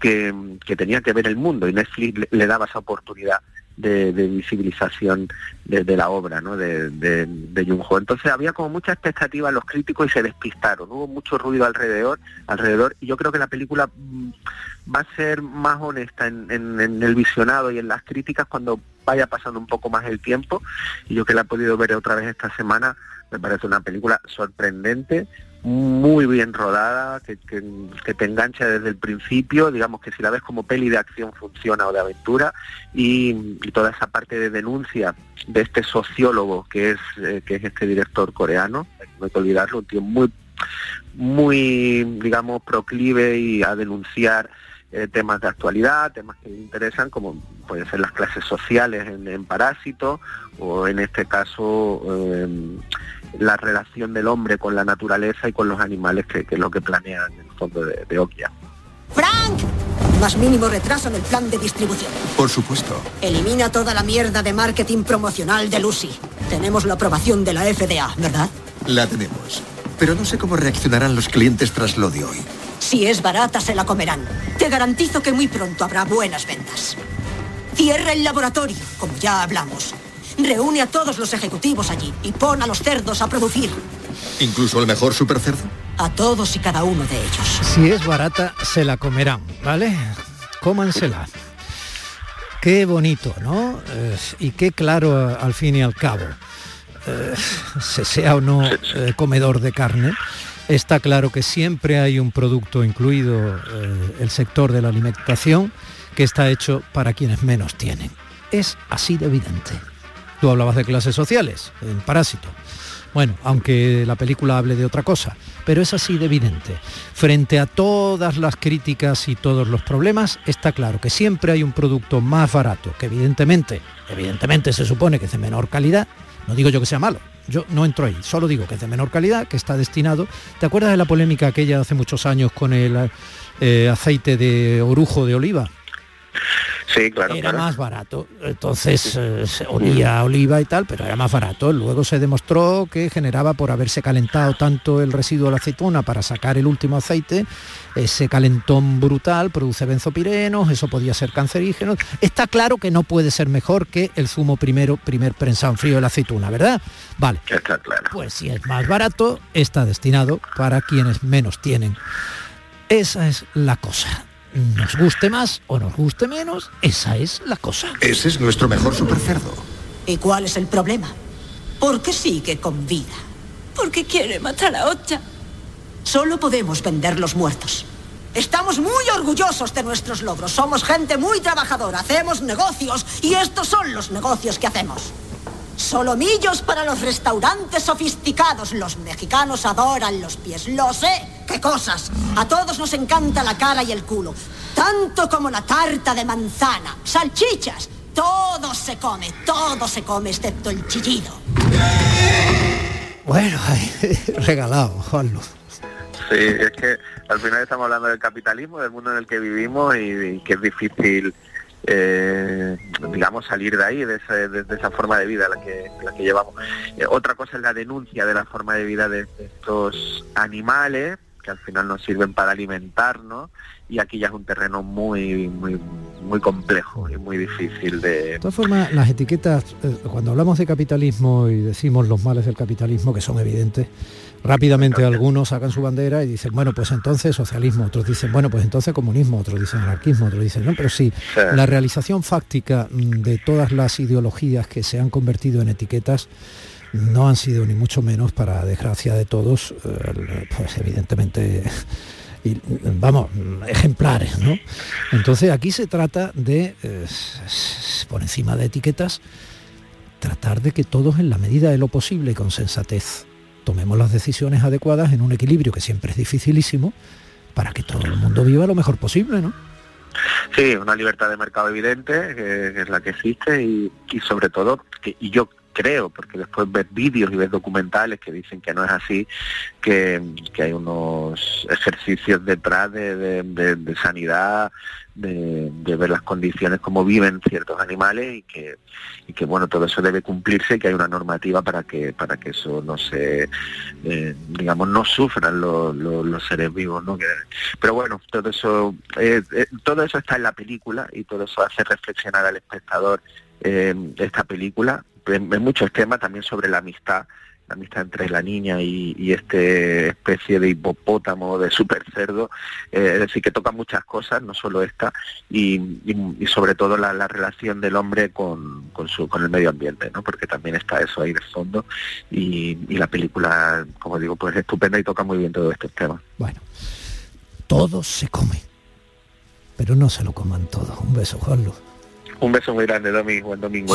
que, que tenía que ver el mundo y Netflix le daba esa oportunidad de, visibilización de, la obra ¿no? de, de, de Jung-ho. Entonces había como mucha expectativa en los críticos y se despistaron, hubo mucho ruido alrededor, alrededor y yo creo que la película mm, va a ser más honesta en, en- en el visionado y en las críticas cuando vaya pasando un poco más el tiempo y yo que la he podido ver otra vez esta semana me parece una película sorprendente muy bien rodada, que, que- te engancha desde el principio, digamos que si la ves como peli de acción funciona o de aventura, y, toda esa parte de denuncia de este sociólogo que es, eh, que es este director coreano, no hay que olvidarlo, un tío muy, muy, digamos, proclive a denunciar eh, temas de actualidad, temas que interesan, como pueden ser las clases sociales en, en Parásito, o en este caso eh, la relación del hombre con la naturaleza y con los animales, que, que es lo que planean en el fondo de, de. ¡Frank! Más mínimo retraso en el plan de distribución. Por supuesto. Elimina toda la mierda de marketing promocional de Lucy. Tenemos la aprobación de la FDA, ¿verdad? La tenemos. Pero no sé cómo reaccionarán los clientes tras lo de hoy. Si es barata, se la comerán. Te garantizo que muy pronto habrá buenas ventas. Cierra el laboratorio, como ya hablamos. Reúne a todos los ejecutivos allí y pon a los cerdos a producir. ¿Incluso el mejor supercerdo? A todos y cada uno de ellos. Si es barata, se la comerán, ¿vale? Cómansela. Qué bonito, ¿no? Eh, y qué claro eh, al fin y al cabo. Eh, se sea o no eh, comedor de carne, está claro que siempre hay un producto incluido eh, el sector de la alimentación que está hecho para quienes menos tienen. Es así de evidente. Tú hablabas de clases sociales, en Parásito. Bueno, aunque la película hable de otra cosa, pero es así de evidente. Frente a todas las críticas y todos los problemas, está claro que siempre hay un producto más barato, que evidentemente, evidentemente se supone que es de menor calidad, no digo yo que sea malo, yo no entro ahí, solo digo que es de menor calidad, que está destinado. ¿Te acuerdas de la polémica aquella hace muchos años con el eh, aceite de orujo de oliva? Sí, claro. Era claro. más barato, entonces eh, se olía a oliva y tal, pero era más barato. Luego se demostró que generaba por haberse calentado tanto el residuo de la aceituna para sacar el último aceite, ese calentón brutal produce benzopirenos, eso podía ser cancerígeno. Está claro que no puede ser mejor que el zumo primero, primer prensado en frío de la aceituna, ¿verdad? Vale. Está claro. Pues si es más barato, está destinado para quienes menos tienen. Esa es la cosa. Nos guste más o nos guste menos, esa es la cosa. Ese es nuestro mejor supercerdo. ¿Y cuál es el problema? ¿Por qué sigue con vida? Porque quiere matar a Ocha. Solo podemos vender los muertos. Estamos muy orgullosos de nuestros logros. Somos gente muy trabajadora, hacemos negocios y estos son los negocios que hacemos. Solomillos para los restaurantes sofisticados. Los mexicanos adoran los pies. Lo sé. ¿Qué cosas? A todos nos encanta la cara y el culo. Tanto como la tarta de manzana. Salchichas. Todo se come, todo se come, excepto el chillido. Bueno, (laughs) regalado, Juanlu. Sí, es que al final estamos hablando del capitalismo, del mundo en el que vivimos y, y que es difícil, eh, digamos, salir de ahí, de, de esa forma de vida la que, la que llevamos. Eh, otra cosa es la denuncia de la forma de vida de estos animales que al final nos sirven para alimentarnos y aquí ya es un terreno muy muy muy complejo y muy difícil de, De todas formas, las etiquetas, eh, cuando hablamos de capitalismo y decimos los males del capitalismo, que son evidentes, rápidamente algunos sacan su bandera y dicen, bueno, pues entonces socialismo, otros dicen, bueno, pues entonces comunismo, otros dicen anarquismo, otros dicen, no, pero sí, Sí. la realización fáctica mm, de todas las ideologías que se han convertido en etiquetas no han sido ni mucho menos, para desgracia de todos, eh, pues evidentemente (laughs) y, vamos, ejemplares, ¿no? Entonces aquí se trata de, eh, por encima de etiquetas, tratar de que todos en la medida de lo posible con sensatez tomemos las decisiones adecuadas en un equilibrio que siempre es dificilísimo para que todo el mundo viva lo mejor posible, ¿no? Sí, una libertad de mercado evidente, que, es la que existe, y, y sobre todo, que, y yo creo, porque después ves vídeos y ves documentales que dicen que no es así, que, que hay unos ejercicios detrás de, de- sanidad, de, ver las condiciones como viven ciertos animales y que, y que bueno, todo eso debe cumplirse y que hay una normativa para que, para que eso no se, eh, digamos, no sufran los, los- seres vivos, ¿no? Pero bueno, todo eso, eh, eh, todo eso está en la película y todo eso hace reflexionar al espectador eh, esta película en, en muchos temas también sobre la amistad, la amistad entre la niña y, y este especie de hipopótamo, de super cerdo, eh, es decir, que toca muchas cosas, no solo esta, y, y- y sobre todo la, la relación del hombre con, con, su, con el medio ambiente, ¿no? porque también está eso ahí de fondo, y, y la película, como digo, pues es estupenda y toca muy bien todos estos temas. Todo se come, pero no se lo coman todos. Un beso, Juanlu. Un beso muy grande, Domingo, buen domingo.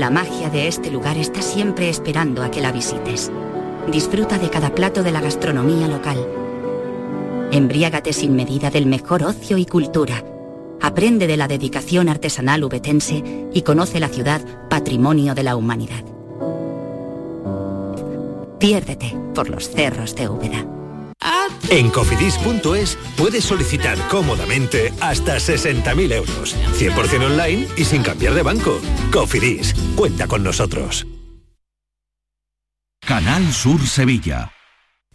La magia de este lugar está siempre esperando a que la visites. Disfruta de cada plato de la gastronomía local. Embriágate sin medida del mejor ocio y cultura. Aprende de la dedicación artesanal ubetense y conoce la ciudad patrimonio de la humanidad. Piérdete por los cerros de Úbeda. En cofidis.es puedes solicitar cómodamente hasta 60.000 euros, 100% online y sin cambiar de banco. Cofidis, cuenta con nosotros. Canal Sur Sevilla.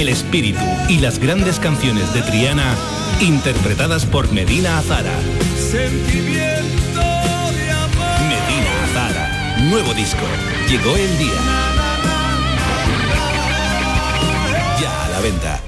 el espíritu y las grandes canciones de Triana interpretadas por Medina Azara. Sentimiento de amor. Medina Azara. Nuevo disco. Llegó el día. Ya a la venta.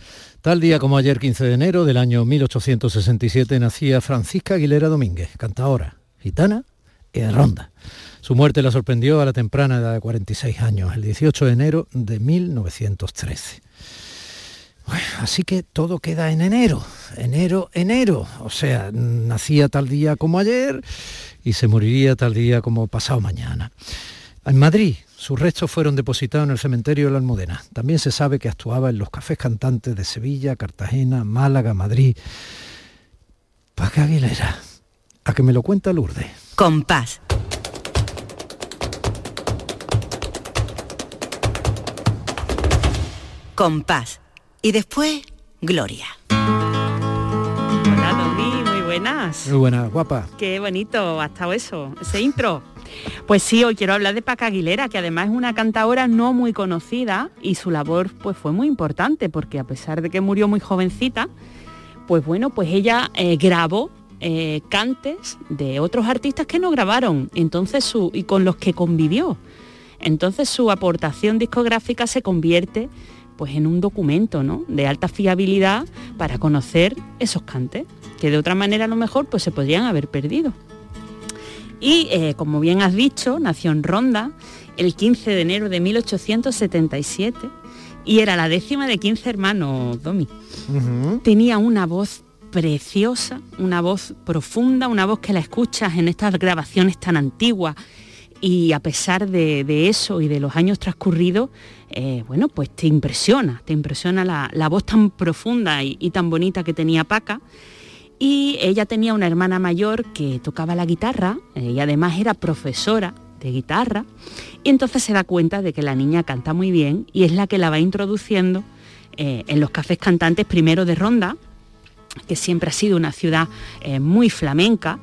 Tal día como ayer 15 de enero del año 1867 nacía Francisca Aguilera Domínguez, cantadora, gitana en Ronda. Su muerte la sorprendió a la temprana edad de 46 años, el 18 de enero de 1913. Bueno, así que todo queda en enero, enero, enero. O sea, nacía tal día como ayer y se moriría tal día como pasado mañana. En Madrid, sus restos fueron depositados en el cementerio de la Almudena. También se sabe que actuaba en los cafés cantantes de Sevilla, Cartagena, Málaga, Madrid. Paca Aguilera, a que me lo cuenta Lourdes. Compás. Compás. Y después, Gloria. Hola, Domi, muy buenas. Muy buena, guapa. Qué bonito ha estado eso, ese intro. Pues sí, hoy quiero hablar de Paca Aguilera, que además es una cantadora no muy conocida y su labor pues fue muy importante porque a pesar de que murió muy jovencita, pues bueno, pues ella eh, grabó eh, cantes de otros artistas que no grabaron, entonces su y con los que convivió. Entonces su aportación discográfica se convierte pues en un documento ¿no? de alta fiabilidad para conocer esos cantes, que de otra manera a lo mejor pues se podrían haber perdido. Y eh, como bien has dicho, nació en Ronda el 15 de enero de 1877 y era la décima de 15 hermanos, Domi. Tenía una voz preciosa, una voz profunda, una voz que la escuchas en estas grabaciones tan antiguas y a pesar de, de eso y de los años transcurridos, eh, bueno, pues te impresiona, te impresiona la, la voz tan profunda y, y tan bonita que tenía Paca. Y ella tenía una hermana mayor que tocaba la guitarra. Y además era profesora de guitarra. Y entonces se da cuenta de que la niña canta muy bien y es la que la va introduciendo eh, en los cafés cantantes primero de Ronda, que siempre ha sido una ciudad eh, muy flamenca,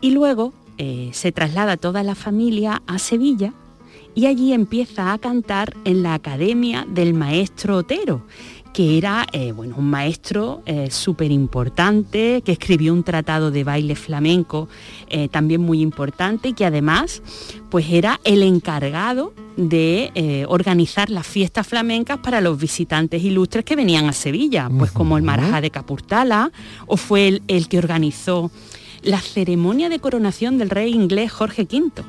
y luego eh, se traslada toda la familia a Sevilla y allí empieza a cantar en la Academia del Maestro Otero, que era eh, bueno, un maestro súper importante, que escribió un tratado de baile flamenco eh, también muy importante y que además pues era el encargado de eh, organizar las fiestas flamencas para los visitantes ilustres que venían a Sevilla, pues como el Marajá de Capurtala, o fue el, el que organizó la ceremonia de coronación del rey inglés Jorge V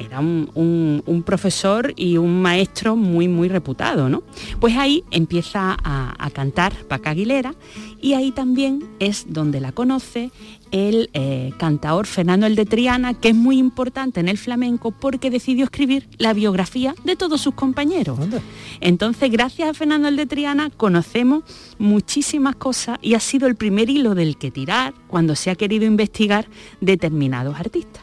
era un, un- un profesor y un maestro muy, muy reputado, ¿no? Pues ahí empieza a, a cantar Paca Aguilera y ahí también es donde la conoce el eh, cantaor Fernando el de Triana, que es muy importante en el flamenco porque decidió escribir la biografía de todos sus compañeros. Entonces, gracias a Fernando el de Triana, conocemos muchísimas cosas y ha sido el primer hilo del que tirar cuando se ha querido investigar determinados artistas.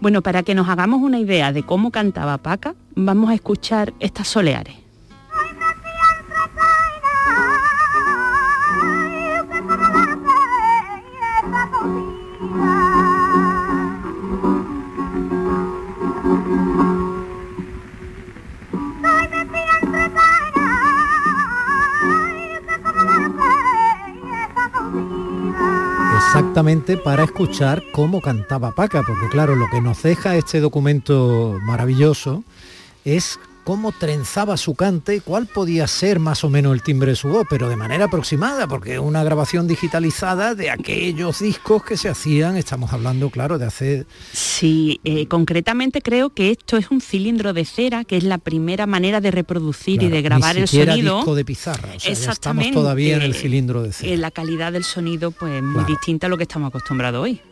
Bueno, para que nos hagamos una idea de cómo cantaba Paca, vamos a escuchar estas soleares. Exactamente para escuchar cómo cantaba Paca, porque claro, lo que nos deja este documento maravilloso es cómo trenzaba su cante y cuál podía ser más o menos el timbre de su voz, pero de manera aproximada, porque es una grabación digitalizada de aquellos discos que se hacían, estamos hablando, claro, de hace Sí, eh, concretamente creo que esto es un cilindro de cera, que es la primera manera de reproducir y de grabar ni el sonido. disco de pizarra, o sea, ya estamos todavía en el cilindro de cera. Eh, la calidad del sonido pues muy distinta a lo que estamos acostumbrados hoy,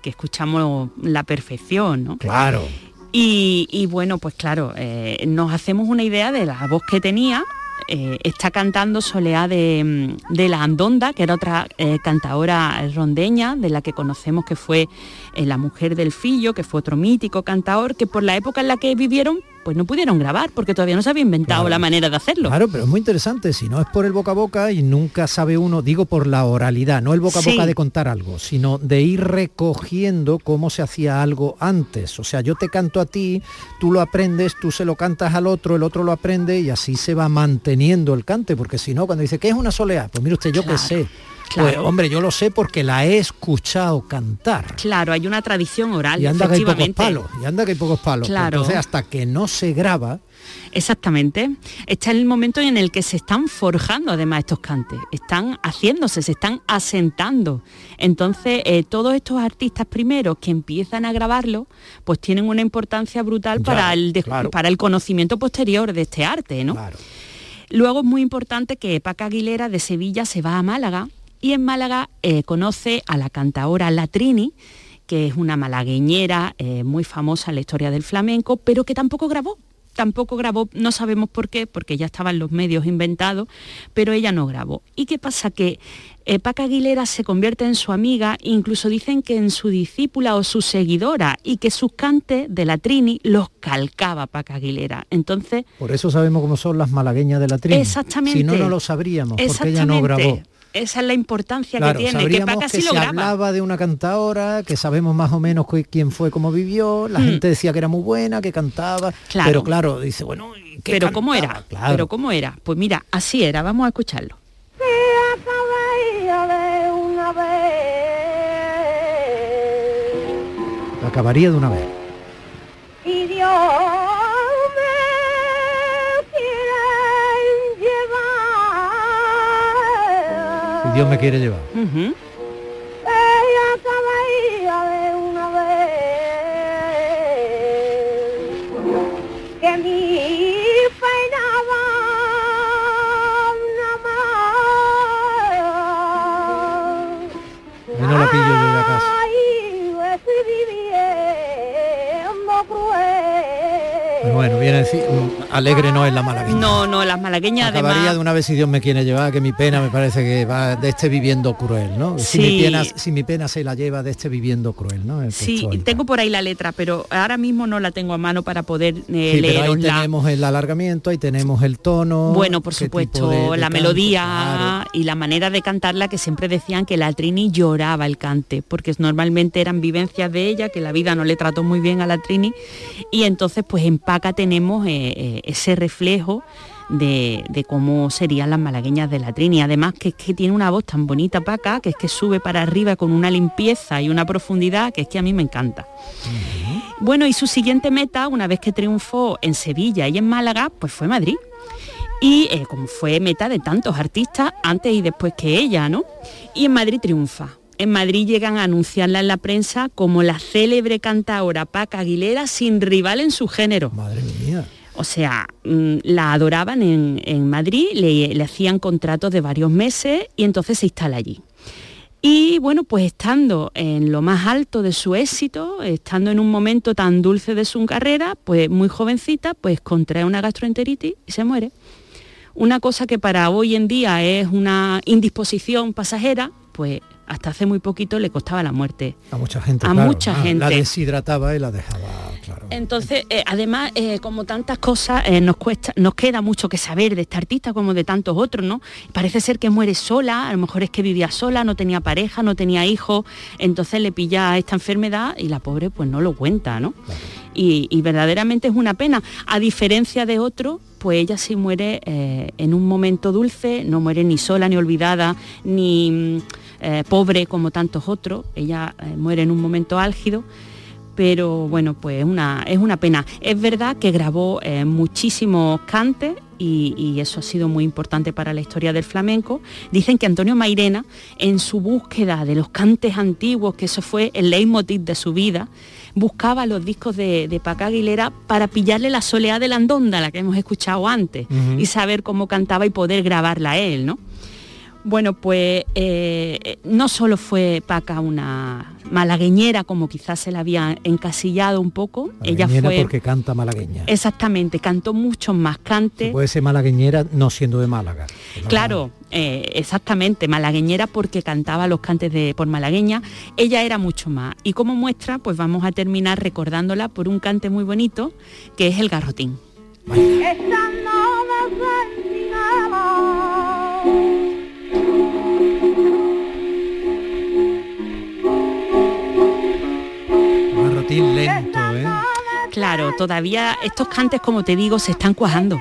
que escuchamos la perfección, ¿no? Claro. Y, bueno, pues claro, eh, nos hacemos una idea de la voz que tenía. eh, está cantando Soleá de, mm, de la Andonda, que era otra eh, cantadora rondeña, de la que conocemos que fue eh, la mujer del Fillo, que fue otro mítico cantador, que por la época en la que vivieron, pues no pudieron grabar, porque todavía no se había inventado la manera de hacerlo. Claro, pero es muy interesante, si no es por el boca a boca y nunca sabe uno, digo por la oralidad, no el boca a boca de contar algo, sino de ir recogiendo cómo se hacía algo antes. O sea, yo te canto a ti, tú lo aprendes, tú se lo cantas al otro, el otro lo aprende y así se va manteniendo el cante, porque si no, cuando dice, ¿qué es una soleá? Pues mire usted, yo qué Claro. Pues Claro. hombre, yo lo sé porque la he escuchado cantar. Claro, hay una tradición oral, Y anda que hay pocos palos, y anda que hay pocos palos. Claro. Entonces, hasta que no se graba, Exactamente. Está el momento en el que se están forjando además estos cantes, están haciéndose, se están asentando. Entonces, eh, todos estos artistas primeros que empiezan a grabarlo, pues tienen una importancia brutal Ya, para, el claro. para el conocimiento posterior de este arte, ¿no? Luego es muy importante que Paca Aguilera de Sevilla se va a Málaga y en Málaga eh, conoce a la cantaora Latrini, que es una malagueñera eh, muy famosa en la historia del flamenco, pero que tampoco grabó. Tampoco grabó, no sabemos por qué, porque ya estaban los medios inventados, pero ella no grabó. ¿Y qué pasa? Que eh, Paca Aguilera se convierte en su amiga, incluso dicen que en su discípula o su seguidora, y que sus cantes de la Trini los calcaba Paca Aguilera. Entonces, por eso sabemos cómo son las malagueñas de la tribu. Exactamente. Si no, no lo sabríamos, porque ella no grabó. Esa es la importancia Claro, que tiene, que sabríamos Paca que sí lo se graba. hablaba de una cantadora, que sabemos más o menos quién fue, cómo vivió, la Mm. gente decía que era muy buena, que cantaba, Claro. pero claro, dice, bueno, ¿y qué Pero ¿cómo cantaba? era? Claro. Pero ¿cómo era? Pues mira, así era, vamos a escucharlo. acabaría de una vez. Y Dios Dios me quiere llevar. Ella acabaría de una vez. Que mi pena va nada más. No la pillo yo de casa. Bueno, viene a decir, alegre no es la malagueña. No, no, las malagueñas Acabaría además... de una vez si Dios me quiere llevar, que mi pena me parece que va de este viviendo cruel, ¿no? Si, mi Sí. pena, si mi pena se la lleva de este viviendo cruel, ¿no? El Sí, tengo por ahí la letra, pero ahora mismo no la tengo a mano para poder eh, Sí, pero ahí tenemos el alargamiento, ahí tenemos el tono. Bueno, por supuesto, tipo de- de la canto, melodía claro. y la manera de cantarla que siempre decían que la Trini lloraba el cante, porque normalmente eran vivencias de ella, que la vida no le trató muy bien a la Trini, y entonces pues en Paca tenemos eh, eh, ese reflejo de, de cómo serían las malagueñas de la Trini. Además que es que tiene una voz tan bonita Paca, que es que sube para arriba con una limpieza y una profundidad que es que a mí me encanta. Bueno, y su siguiente meta, una vez que triunfó en Sevilla y en Málaga, pues fue Madrid. Y eh, como fue meta de tantos artistas antes y después que ella, ¿no? Y en Madrid triunfa. En Madrid llegan a anunciarla en la prensa como la célebre cantaora Paca Aguilera sin rival en su género. Madre mía. O sea, mm, la adoraban en, en Madrid, le, le hacían contratos de varios meses y entonces se instala allí. Y bueno, pues estando en lo más alto de su éxito, estando en un momento tan dulce de su carrera, pues muy jovencita, pues contrae una gastroenteritis y se muere. Una cosa que para hoy en día es una indisposición pasajera, pues hasta hace muy poquito le costaba la muerte. A mucha gente. A claro. mucha Ah, La gente. deshidrataba y la dejaba, claro. Entonces, eh, además, eh, como tantas cosas, eh, nos cuesta, nos queda mucho que saber de este artista como de tantos otros, ¿no? Parece ser que muere sola, a lo mejor es que vivía sola, no tenía pareja, no tenía hijos, entonces le pilla esta enfermedad y la pobre pues no lo cuenta, ¿no? Y, y verdaderamente es una pena. A diferencia de otros, pues ella sí muere en un momento dulce, no muere ni sola ni olvidada, ni eh, pobre como tantos otros, ella eh, muere en un momento álgido pero bueno, pues una, es una pena. Es verdad que grabó eh, muchísimos cantes y, y eso ha sido muy importante para la historia del flamenco. Dicen que Antonio Mairena, en su búsqueda de los cantes antiguos, que eso fue el leitmotiv de su vida, buscaba los discos de, de Paca Aguilera para pillarle la soleá de la andonda, la que hemos escuchado antes, y saber cómo cantaba y poder grabarla él, ¿no? Bueno, pues eh, no solo fue Paca una malagueñera, como quizás se la había encasillado un poco, ella fue... porque canta malagueña. Exactamente, cantó muchos más cantes. Puede ser malagueñera no siendo de Málaga. Claro, eh, exactamente, malagueñera porque cantaba los cantes de por malagueña. Ella era mucho más. Y como muestra, pues vamos a terminar recordándola por un cante muy bonito, que es el garrotín. Esta Lento, ¿eh? Claro, todavía estos cantes, como te digo, se están cuajando.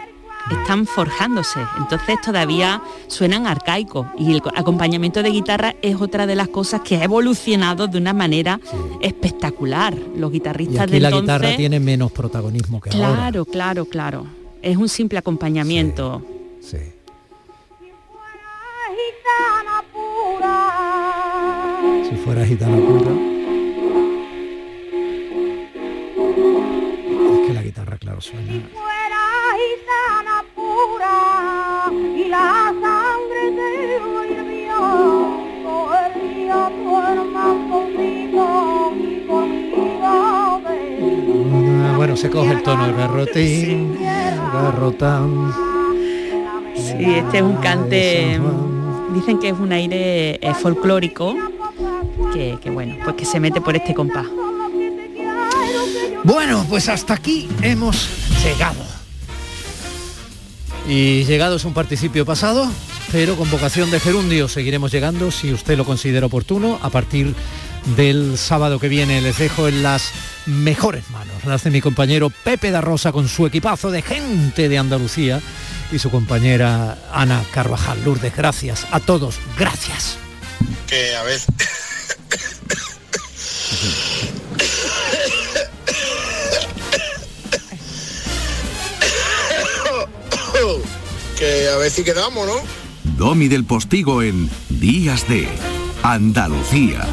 están forjándose, entonces todavía suenan arcaicos y el acompañamiento de guitarra es otra de las cosas que ha evolucionado de una manera espectacular. Los Y guitarristas aquí de la entonces, guitarra tiene menos protagonismo que ahora. claro, claro, claro. Es un simple acompañamiento. Si fuera gitana pura. Claro, suena. gitana pura y la sangre te hirvió corría tu hermano y conmigo Ah, Bueno, se coge el tono, el garrotín, el garrotán. Sí, este es un cante, dicen que es un aire eh, folclórico que, que, bueno, pues que se mete por este compás. Bueno, pues hasta aquí hemos llegado. Y llegado es un participio pasado, pero con vocación de gerundio seguiremos llegando si usted lo considera oportuno a partir del sábado que viene. Les dejo en las mejores manos, las de mi compañero Pepe da Rosa con su equipazo de gente de Andalucía y su compañera Ana Carvajal. Lourdes, gracias a todos, gracias. que a veces que a ver si quedamos, ¿no? Domi del Postigo en Días de Andalucía.